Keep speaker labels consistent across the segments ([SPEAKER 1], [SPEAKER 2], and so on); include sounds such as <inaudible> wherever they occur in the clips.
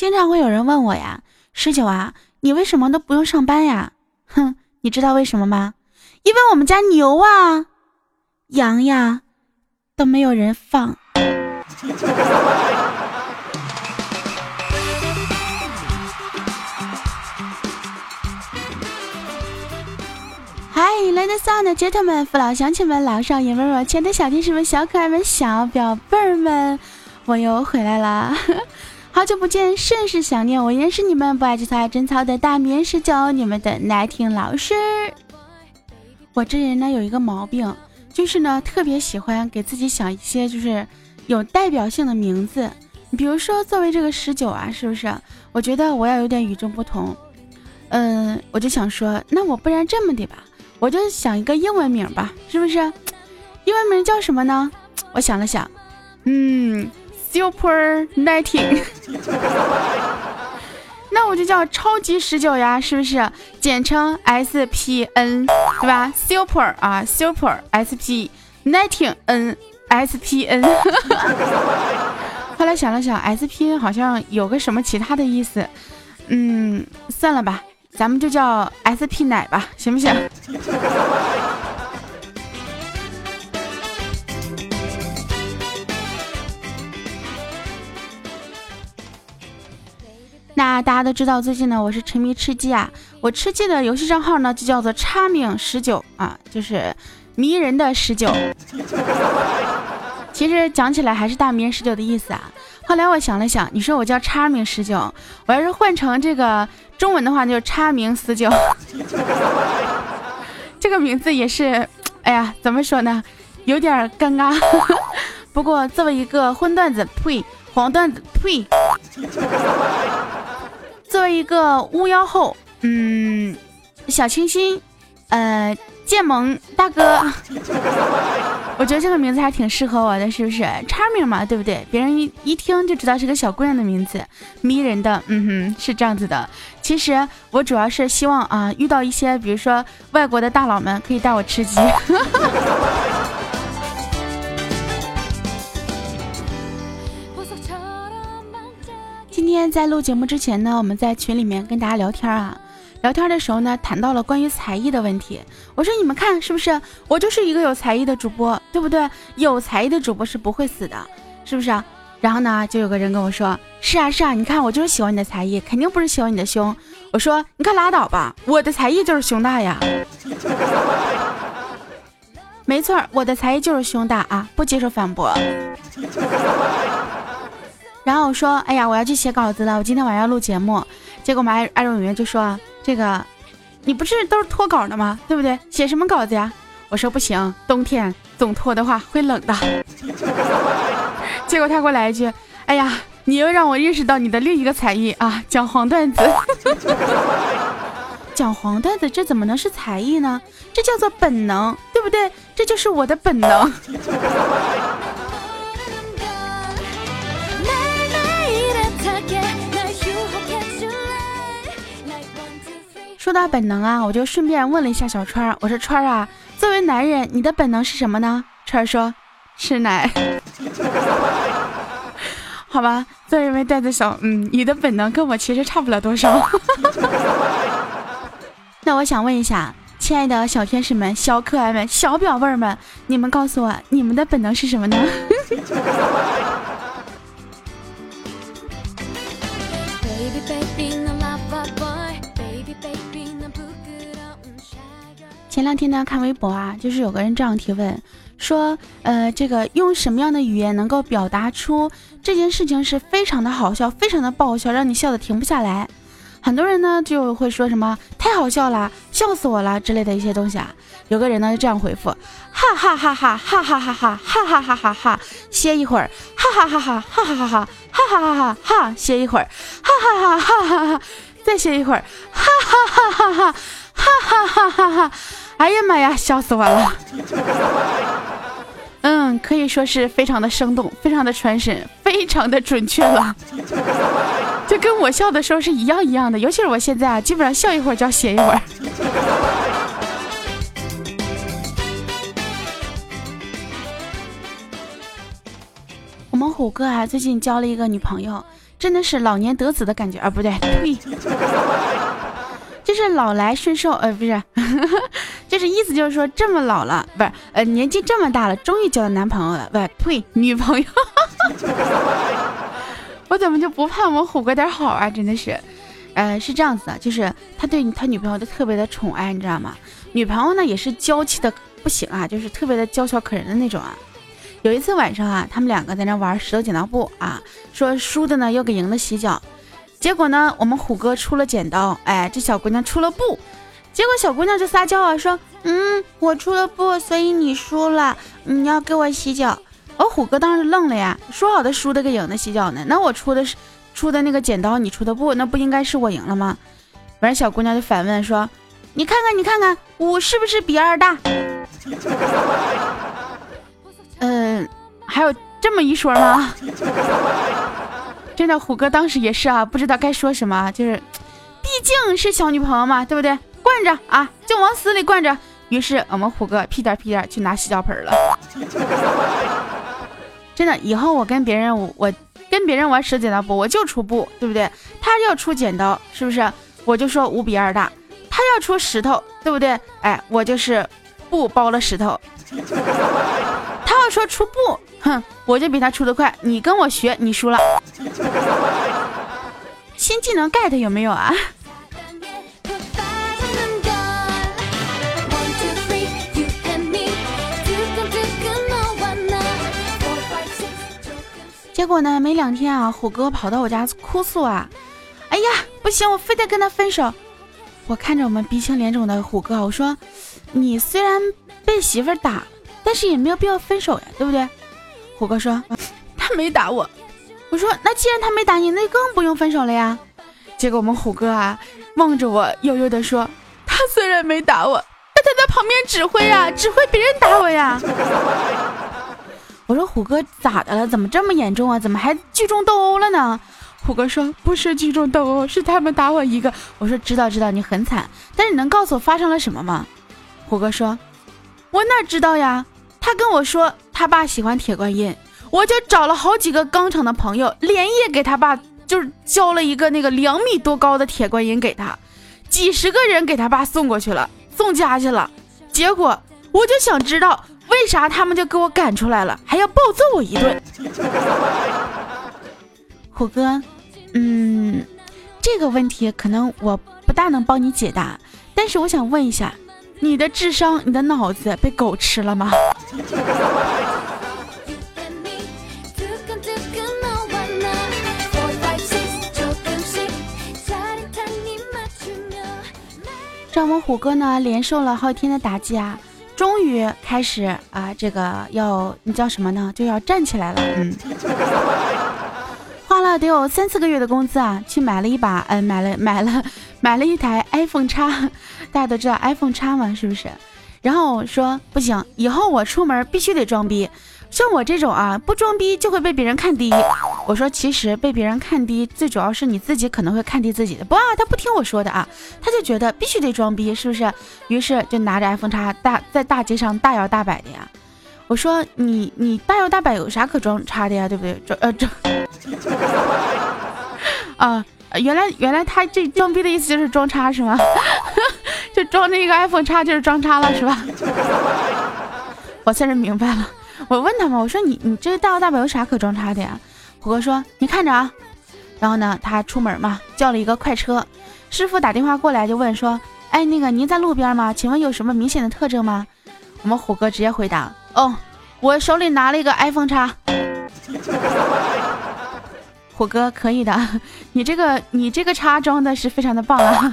[SPEAKER 1] 经常会有人问我呀，十九啊，你为什么都不用上班呀？<laughs> 哼，你知道为什么吗？因为我们家牛啊、羊呀都没有人放。嗨，ladies and gentlemen，父老乡亲们、老少爷们、们、亲爱的小天使们、小可爱们、小表贝儿们，我又回来了，<laughs> 好久不见，甚是想念。我依然是你们不爱吃草爱真操的大棉十九，你们的奶听老师。我这人呢有一个毛病，就是呢特别喜欢给自己想一些就是有代表性的名字，比如说作为这个十九啊，是不是？我觉得我要有点与众不同，嗯，我就想说，那我不然这么的吧。我就想一个英文名吧，是不是？英文名叫什么呢？<tsk> 我想了想，嗯，Super Nineteen，<laughs> 那我就叫超级十九呀，是不是？简称 S P N，对吧？Super 啊，Super S P Nineteen N S P N。<laughs> 后来想了想，S P N 好像有个什么其他的意思，嗯，算了吧。咱们就叫 SP 奶吧，行不行？那大家都知道，最近呢，我是沉迷吃鸡啊。我吃鸡的游戏账号呢，就叫做 Charming 十九啊，就是迷人的十九。<laughs> 其实讲起来还是大迷人十九的意思啊。后来我想了想，你说我叫 Charming 十九，我要是换成这个。中文的话就叉名十九，<laughs> 这个名字也是，哎呀，怎么说呢，有点尴尬。<laughs> 不过作为一个荤段子，呸，黄段子，呸，作为一个巫妖后，嗯，小清新，呃。剑萌大哥，<laughs> 我觉得这个名字还挺适合我的，是不是？Charming 嘛，对不对？别人一一听就知道是个小姑娘的名字，迷人的，嗯哼，是这样子的。其实我主要是希望啊，遇到一些比如说外国的大佬们，可以带我吃鸡。<laughs> 天在录节目之前呢，我们在群里面跟大家聊天啊。聊天的时候呢，谈到了关于才艺的问题。我说你们看是不是？我就是一个有才艺的主播，对不对？有才艺的主播是不会死的，是不是？然后呢，就有个人跟我说：“是啊，是啊，你看我就是喜欢你的才艺，肯定不是喜欢你的胸。”我说：“你可拉倒吧，我的才艺就是胸大呀。<laughs> ”没错，我的才艺就是胸大啊，不接受反驳。然后我说：“哎呀，我要去写稿子了，我今天晚上要录节目。”结果我们爱爱永员就说。这个，你不是都是脱稿的吗？对不对？写什么稿子呀？我说不行，冬天总脱的话会冷的。<laughs> 结果他给我来一句：“哎呀，你又让我认识到你的另一个才艺啊，讲黄段子。<laughs> 讲黄段子，这怎么能是才艺呢？这叫做本能，对不对？这就是我的本能。”说到本能啊，我就顺便问了一下小川儿，我说川儿啊，作为男人，你的本能是什么呢？川儿说吃奶。<laughs> 好吧，作为一位袋子小，嗯，你的本能跟我其实差不了多少。<laughs> 那我想问一下，亲爱的小天使们、小可爱们、小表妹们，你们告诉我，你们的本能是什么呢？前两天呢，看微博啊，就是有个人这样提问，说，呃，这个用什么样的语言能够表达出这件事情是非常的好笑，非常的爆笑，让你笑得停不下来？很多人呢就会说什么太好笑了，笑死我了之类的一些东西啊。有个人呢这样回复，哈哈哈哈哈哈哈哈哈哈哈哈哈，歇一会儿，哈哈哈哈哈哈哈哈哈哈哈哈，歇一会儿，哈哈哈哈哈哈，再歇一会儿，哈哈哈哈哈哈哈哈哈哈。哎呀妈呀，笑死我了！<laughs> 嗯，可以说是非常的生动，非常的传神，非常的准确了，<laughs> 就跟我笑的时候是一样一样的。尤其是我现在啊，基本上笑一会儿就要歇一会儿。<laughs> 我们虎哥啊，最近交了一个女朋友，真的是老年得子的感觉啊，不对，呸，就是老来顺受，呃，不是，<laughs> 就是意思就是说这么老了，不是，呃，年纪这么大了，终于交到男朋友了，不，呸，女朋友。<laughs> 我怎么就不盼我虎哥点好啊？真的是，呃，是这样子的，就是他对他女朋友都特别的宠爱，你知道吗？女朋友呢也是娇气的不行啊，就是特别的娇小可人的那种啊。有一次晚上啊，他们两个在那玩石头剪刀布啊，说输的呢要给赢的洗脚，结果呢我们虎哥出了剪刀，哎，这小姑娘出了布，结果小姑娘就撒娇啊，说，嗯，我出了布，所以你输了，你要给我洗脚。我虎哥当时愣了呀，说好的输的给赢的洗脚呢？那我出的是出的那个剪刀，你出的布，那不应该是我赢了吗？完正小姑娘就反问说：“你看看，你看看，五是不是比二大？”嗯，<laughs> 还有这么一说吗？真的，虎哥当时也是啊，不知道该说什么，就是毕竟是小女朋友嘛，对不对？惯着啊，就往死里惯着。于是我们虎哥屁颠屁颠去拿洗脚盆了。<laughs> 真的，以后我跟别人我跟别人玩石剪刀布，我就出布，对不对？他要出剪刀，是不是？我就说五比二大。他要出石头，对不对？哎，我就是布包了石头。说出布，哼，我就比他出的快。你跟我学，你输了。新技能 get 有没有啊？<laughs> 结果呢？没两天啊，虎哥跑到我家哭诉啊！哎呀，不行，我非得跟他分手。我看着我们鼻青脸肿的虎哥，我说：“你虽然被媳妇打，但是也没有必要分手呀，对不对？”虎哥说：“ <laughs> 他没打我。”我说：“那既然他没打你，那更不用分手了呀。”结果我们虎哥啊，望着我悠悠的说：“他虽然没打我，但他在旁边指挥啊，指挥别人打我呀。”我说虎哥咋的了？怎么这么严重啊？怎么还聚众斗殴了呢？虎哥说不是聚众斗殴，是他们打我一个。我说知道知道，你很惨，但是你能告诉我发生了什么吗？虎哥说，我哪知道呀？他跟我说他爸喜欢铁观音，我就找了好几个钢厂的朋友，连夜给他爸就是交了一个那个两米多高的铁观音给他，几十个人给他爸送过去了，送家去了。结果我就想知道。为啥他们就给我赶出来了，还要暴揍我一顿？<laughs> 虎哥，嗯，这个问题可能我不大能帮你解答，但是我想问一下，你的智商、你的脑子被狗吃了吗？让我们虎哥呢连受了好几天的打击啊！终于开始啊，这个要你叫什么呢？就要站起来了。嗯，花了得有三四个月的工资啊，去买了一把，嗯，买了买了买了一台 iPhone 叉，大家都知道 iPhone 叉嘛，是不是？然后我说不行，以后我出门必须得装逼。像我这种啊，不装逼就会被别人看低。我说，其实被别人看低，最主要是你自己可能会看低自己的。不啊，他不听我说的啊，他就觉得必须得装逼，是不是？于是就拿着 iPhone 叉大在大街上大摇大摆的呀。我说，你你大摇大摆有啥可装叉的呀？对不对？装呃装 <laughs> 啊，原来原来他这装逼的意思就是装叉是吗？<laughs> 就装那个 iPhone 叉就是装叉了是吧？<laughs> 我算是明白了。我问他嘛，我说你你这大摇大摆有啥可装叉的呀？虎哥说你看着啊。然后呢，他出门嘛，叫了一个快车，师傅打电话过来就问说，哎，那个您在路边吗？请问有什么明显的特征吗？我们虎哥直接回答，哦，我手里拿了一个 iPhone 叉。虎哥可以的，你这个你这个叉装的是非常的棒啊。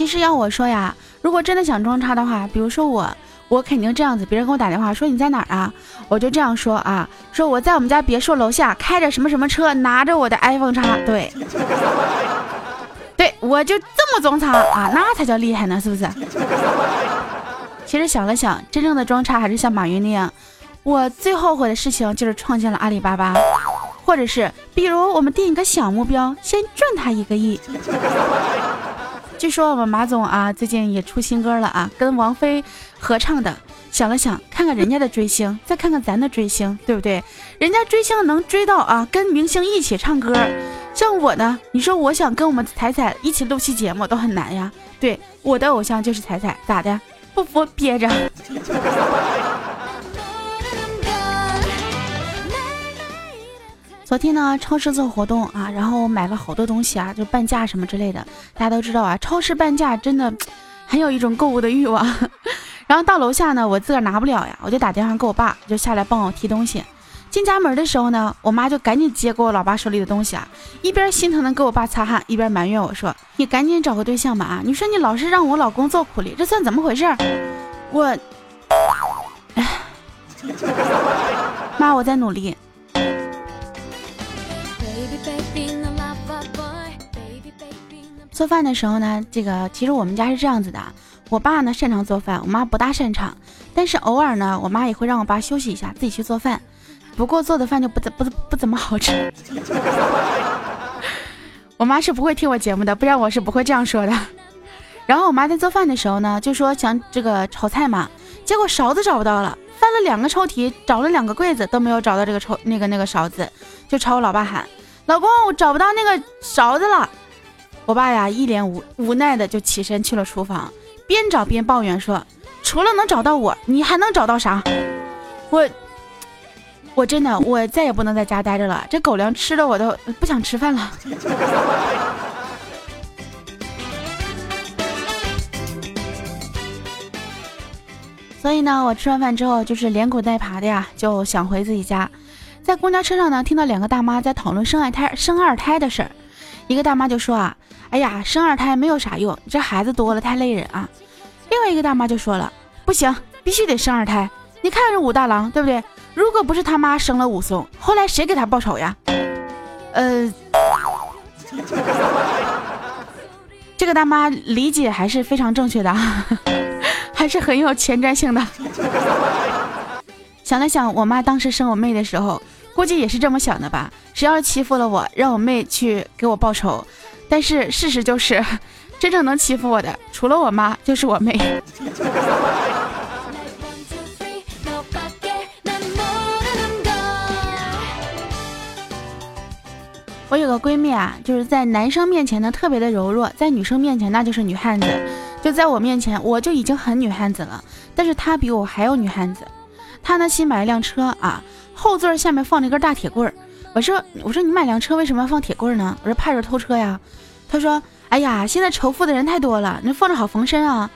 [SPEAKER 1] 其实要我说呀，如果真的想装叉的话，比如说我，我肯定这样子。别人给我打电话说你在哪儿啊，我就这样说啊，说我在我们家别墅楼下开着什么什么车，拿着我的 iPhone 叉。对，对我就这么装叉啊，那才叫厉害呢，是不是？其实想了想，真正的装叉还是像马云那样。我最后悔的事情就是创建了阿里巴巴，或者是比如我们定一个小目标，先赚他一个亿。据说我们马总啊，最近也出新歌了啊，跟王菲合唱的。想了想，看看人家的追星，再看看咱的追星，对不对？人家追星能追到啊，跟明星一起唱歌。像我呢，你说我想跟我们彩彩一起录期节目都很难呀。对，我的偶像就是彩彩，咋的？不服憋着。昨天呢，超市做活动啊，然后我买了好多东西啊，就半价什么之类的。大家都知道啊，超市半价真的很有一种购物的欲望。<laughs> 然后到楼下呢，我自个儿拿不了呀，我就打电话给我爸，就下来帮我提东西。进家门的时候呢，我妈就赶紧接过我老爸手里的东西啊，一边心疼的给我爸擦汗，一边埋怨我说：“你赶紧找个对象吧啊！你说你老是让我老公做苦力，这算怎么回事？”我，哎，妈，我在努力。做饭的时候呢，这个其实我们家是这样子的。我爸呢擅长做饭，我妈不大擅长，但是偶尔呢，我妈也会让我爸休息一下，自己去做饭。不过做的饭就不怎不不怎么好吃。<laughs> 我妈是不会听我节目的，不然我是不会这样说的。然后我妈在做饭的时候呢，就说想这个炒菜嘛，结果勺子找不到了，翻了两个抽屉，找了两个柜子都没有找到这个抽那个那个勺子，就朝我老爸喊：“老公，我找不到那个勺子了。”我爸呀一脸无无奈的就起身去了厨房。边找边抱怨说：“除了能找到我，你还能找到啥？我，我真的，我再也不能在家待着了。这狗粮吃的我都不想吃饭了。<laughs> 所以呢，我吃完饭之后就是连滚带爬的呀，就想回自己家。在公交车上呢，听到两个大妈在讨论生二胎、生二胎的事儿。一个大妈就说啊。”哎呀，生二胎没有啥用，这孩子多了太累人啊。另外一个大妈就说了，不行，必须得生二胎。你看这武大郎，对不对？如果不是他妈生了武松，后来谁给他报仇呀？呃，<laughs> 这个大妈理解还是非常正确的，<laughs> 还是很有前瞻性的。想了想，我妈当时生我妹的时候，估计也是这么想的吧？谁要是欺负了我，让我妹去给我报仇。但是事实就是，真正能欺负我的，除了我妈，就是我妹。我有个闺蜜啊，就是在男生面前呢特别的柔弱，在女生面前那就是女汉子。就在我面前，我就已经很女汉子了，但是她比我还要女汉子。她呢新买了辆车啊，后座下面放了一根大铁棍儿。我说我说你买辆车为什么要放铁棍呢？我说怕人偷车呀。他说：“哎呀，现在仇富的人太多了，那放着好防身啊。”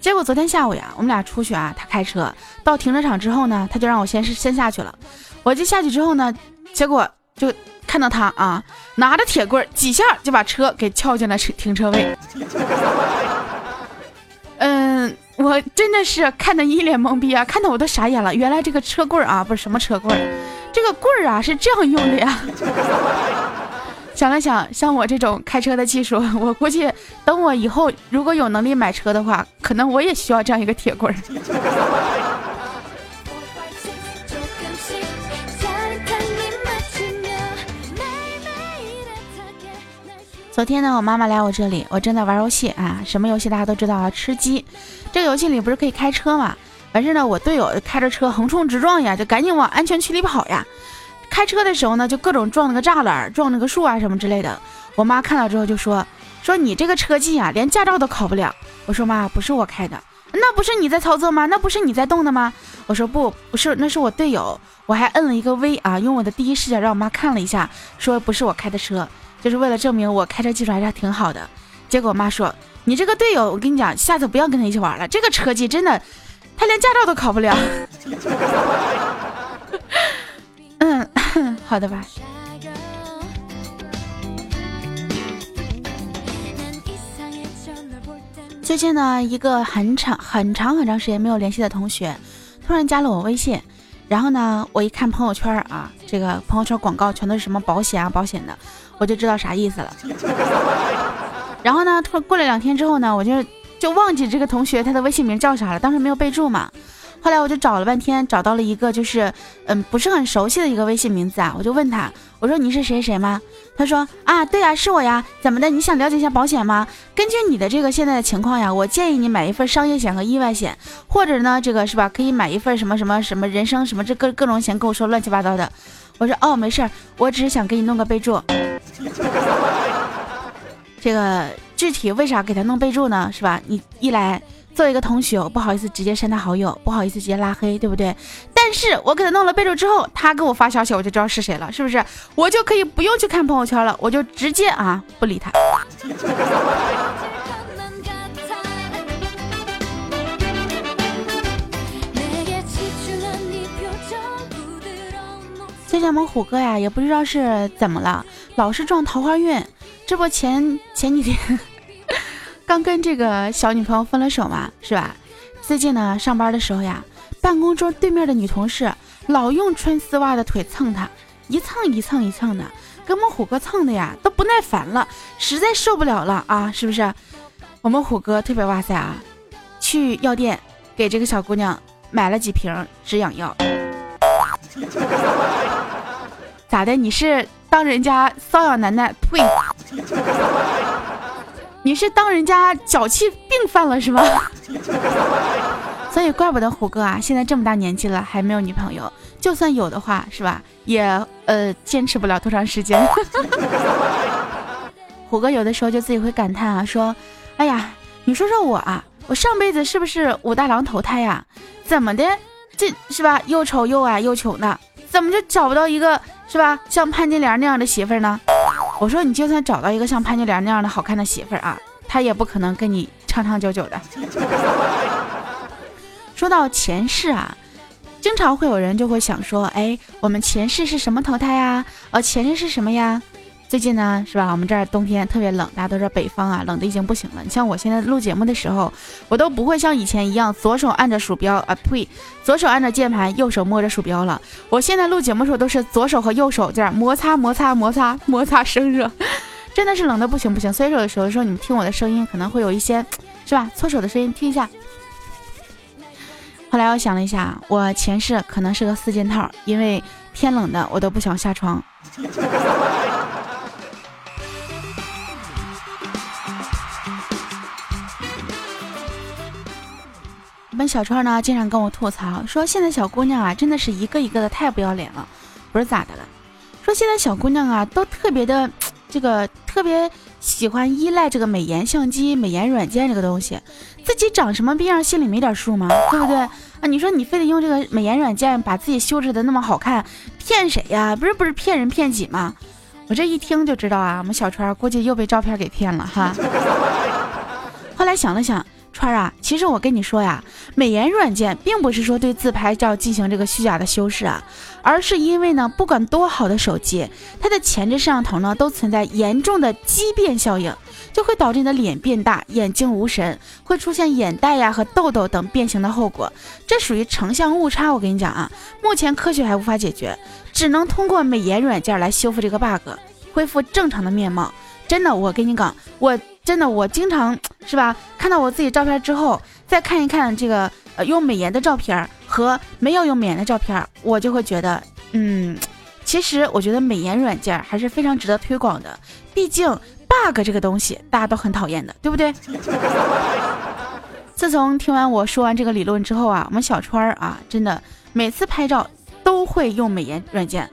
[SPEAKER 1] 结果昨天下午呀，我们俩出去啊，他开车到停车场之后呢，他就让我先是先下去了。我就下去之后呢，结果就看到他啊，拿着铁棍几下就把车给撬进了车停车位。<laughs> 嗯，我真的是看得一脸懵逼啊，看得我都傻眼了。原来这个车棍啊，不是什么车棍，这个棍儿啊是这样用的呀。想了想，像我这种开车的技术，<laughs> 我估计等我以后如果有能力买车的话，可能我也需要这样一个铁棍儿。<laughs> 昨天呢，我妈妈来我这里，我正在玩游戏啊，什么游戏大家都知道啊，吃鸡。这个游戏里不是可以开车嘛？完事呢，我队友开着车横冲直撞呀，就赶紧往安全区里跑呀。开车的时候呢，就各种撞那个栅栏、撞那个树啊什么之类的。我妈看到之后就说：“说你这个车技啊，连驾照都考不了。”我说：“妈，不是我开的，那不是你在操作吗？那不是你在动的吗？”我说：“不，不是，那是我队友。”我还摁了一个 V 啊，用我的第一视角让我妈看了一下，说不是我开的车，就是为了证明我开车技术还是挺好的。结果我妈说：“你这个队友，我跟你讲，下次不要跟他一起玩了。这个车技真的，他连驾照都考不了。<laughs> ”嗯，好的吧。最近呢，一个很长、很长、很长时间没有联系的同学，突然加了我微信。然后呢，我一看朋友圈啊，这个朋友圈广告全都是什么保险啊、保险的，我就知道啥意思了。<laughs> 然后呢，突然过了两天之后呢，我就就忘记这个同学他的微信名叫啥了，当时没有备注嘛。后来我就找了半天，找到了一个就是嗯不是很熟悉的一个微信名字啊，我就问他，我说你是谁谁吗？他说啊对呀是我呀，怎么的？你想了解一下保险吗？根据你的这个现在的情况呀，我建议你买一份商业险和意外险，或者呢这个是吧？可以买一份什么什么什么人生什么这各各种险，跟我说乱七八糟的。我说哦没事儿，我只是想给你弄个备注。<laughs> 这个具体为啥给他弄备注呢？是吧？你一来作为一个同学，我不好意思直接删他好友，不好意思直接拉黑，对不对？但是我给他弄了备注之后，他给我发消息，我就知道是谁了，是不是？我就可以不用去看朋友圈了，我就直接啊不理他。最近我们虎哥呀，也不知道是怎么了，老是撞桃花运。这不前前几天 <laughs> 刚跟这个小女朋友分了手嘛，是吧？最近呢，上班的时候呀，办公桌对面的女同事老用穿丝袜的腿蹭他，一蹭一蹭一蹭的，给我们虎哥蹭的呀都不耐烦了，实在受不了了啊！是不是？我们虎哥特别哇塞啊，去药店给这个小姑娘买了几瓶止痒药。<laughs> 咋的？你是？当人家瘙痒难耐，呸！<laughs> 你是当人家脚气病犯了是吗？所以怪不得虎哥啊，现在这么大年纪了还没有女朋友，就算有的话是吧，也呃坚持不了多长时间。<laughs> 虎哥有的时候就自己会感叹啊，说：“哎呀，你说说我啊，我上辈子是不是武大郎投胎呀？怎么的，这是吧？又丑又矮又穷的，怎么就找不到一个？”是吧？像潘金莲那样的媳妇儿呢？我说你就算找到一个像潘金莲那样的好看的媳妇儿啊，他也不可能跟你长长久久的。<laughs> 说到前世啊，经常会有人就会想说，哎，我们前世是什么投胎呀？呃，前世是什么呀？最近呢，是吧？我们这儿冬天特别冷，大家都知道北方啊，冷的已经不行了。你像我现在录节目的时候，我都不会像以前一样左手按着鼠标啊，呸，左手按着键盘，右手摸着鼠标了。我现在录节目的时候都是左手和右手这样摩擦摩擦摩擦摩擦生热，<laughs> 真的是冷的不行不行。所以有的时候，你们听我的声音可能会有一些，是吧？搓手的声音，听一下。后来我想了一下，我前世可能是个四件套，因为天冷的我都不想下床。我们小川呢，经常跟我吐槽说，现在小姑娘啊，真的是一个一个的太不要脸了。不是咋的了？说现在小姑娘啊，都特别的这个特别喜欢依赖这个美颜相机、美颜软件这个东西，自己长什么逼样，心里没点数吗？对不对啊？你说你非得用这个美颜软件把自己修饰的那么好看，骗谁呀？不是不是骗人骗己吗？我这一听就知道啊，我们小川估计又被照片给骗了哈。<laughs> 后来想了想。川啊，其实我跟你说呀，美颜软件并不是说对自拍照进行这个虚假的修饰啊，而是因为呢，不管多好的手机，它的前置摄像头呢都存在严重的畸变效应，就会导致你的脸变大，眼睛无神，会出现眼袋呀和痘痘等变形的后果，这属于成像误差。我跟你讲啊，目前科学还无法解决，只能通过美颜软件来修复这个 bug，恢复正常的面貌。真的，我跟你讲，我。真的，我经常是吧？看到我自己照片之后，再看一看这个呃用美颜的照片和没有用美颜的照片，我就会觉得，嗯，其实我觉得美颜软件还是非常值得推广的。毕竟 bug 这个东西大家都很讨厌的，对不对？<laughs> 自从听完我说完这个理论之后啊，我们小川啊，真的每次拍照都会用美颜软件。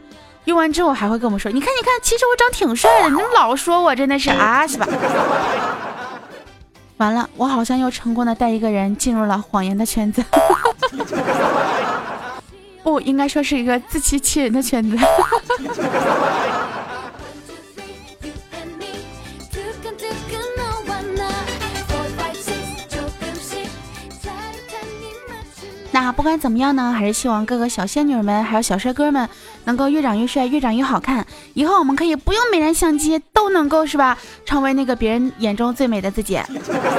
[SPEAKER 1] 用完之后还会跟我们说：“你看，你看，其实我长挺帅的，你们老说我真的是啊，是吧？”完了，我好像又成功的带一个人进入了谎言的圈子，<laughs> 不应该说是一个自欺欺人的圈子。那不管怎么样呢，还是希望各个小仙女们还有小帅哥们能够越长越帅，越长越好看。以后我们可以不用美颜相机，都能够是吧，成为那个别人眼中最美的自己。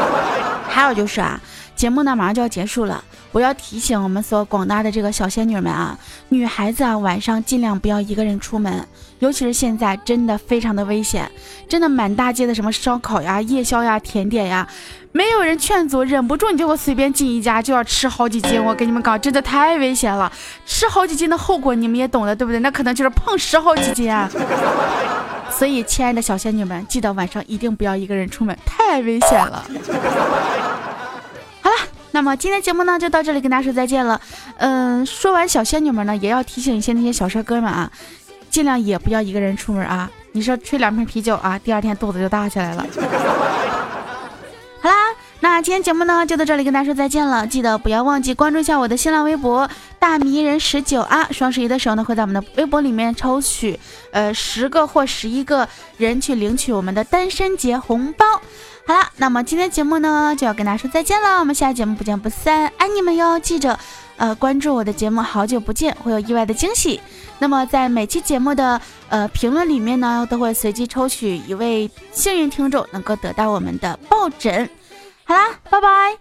[SPEAKER 1] <laughs> 还有就是啊，节目呢马上就要结束了，我要提醒我们所广大的这个小仙女们啊，女孩子啊晚上尽量不要一个人出门，尤其是现在真的非常的危险，真的满大街的什么烧烤呀、夜宵呀、甜点呀，没有人劝阻，忍不住你就会随便进一家就要吃好几斤，我跟你们讲，真的太危险了，吃好几斤的后果你们也懂的，对不对？那可能就是胖十好几斤啊。所以，亲爱的小仙女们，记得晚上一定不要一个人出门，太危险了。好了，那么今天节目呢就到这里，跟大家说再见了。嗯，说完小仙女们呢，也要提醒一些那些小帅哥们啊，尽量也不要一个人出门啊。你说吹两瓶啤酒啊，第二天肚子就大起来了。好啦，那今天节目呢就到这里，跟大家说再见了。记得不要忘记关注一下我的新浪微博大迷人十九啊。双十一的时候呢，会在我们的微博里面抽取呃十个或十一个人去领取我们的单身节红包。好了，那么今天节目呢就要跟大家说再见了，我们下期节目不见不散，爱你们哟！记着，呃，关注我的节目，好久不见，会有意外的惊喜。那么在每期节目的呃评论里面呢，都会随机抽取一位幸运听众，能够得到我们的抱枕。好啦，拜拜。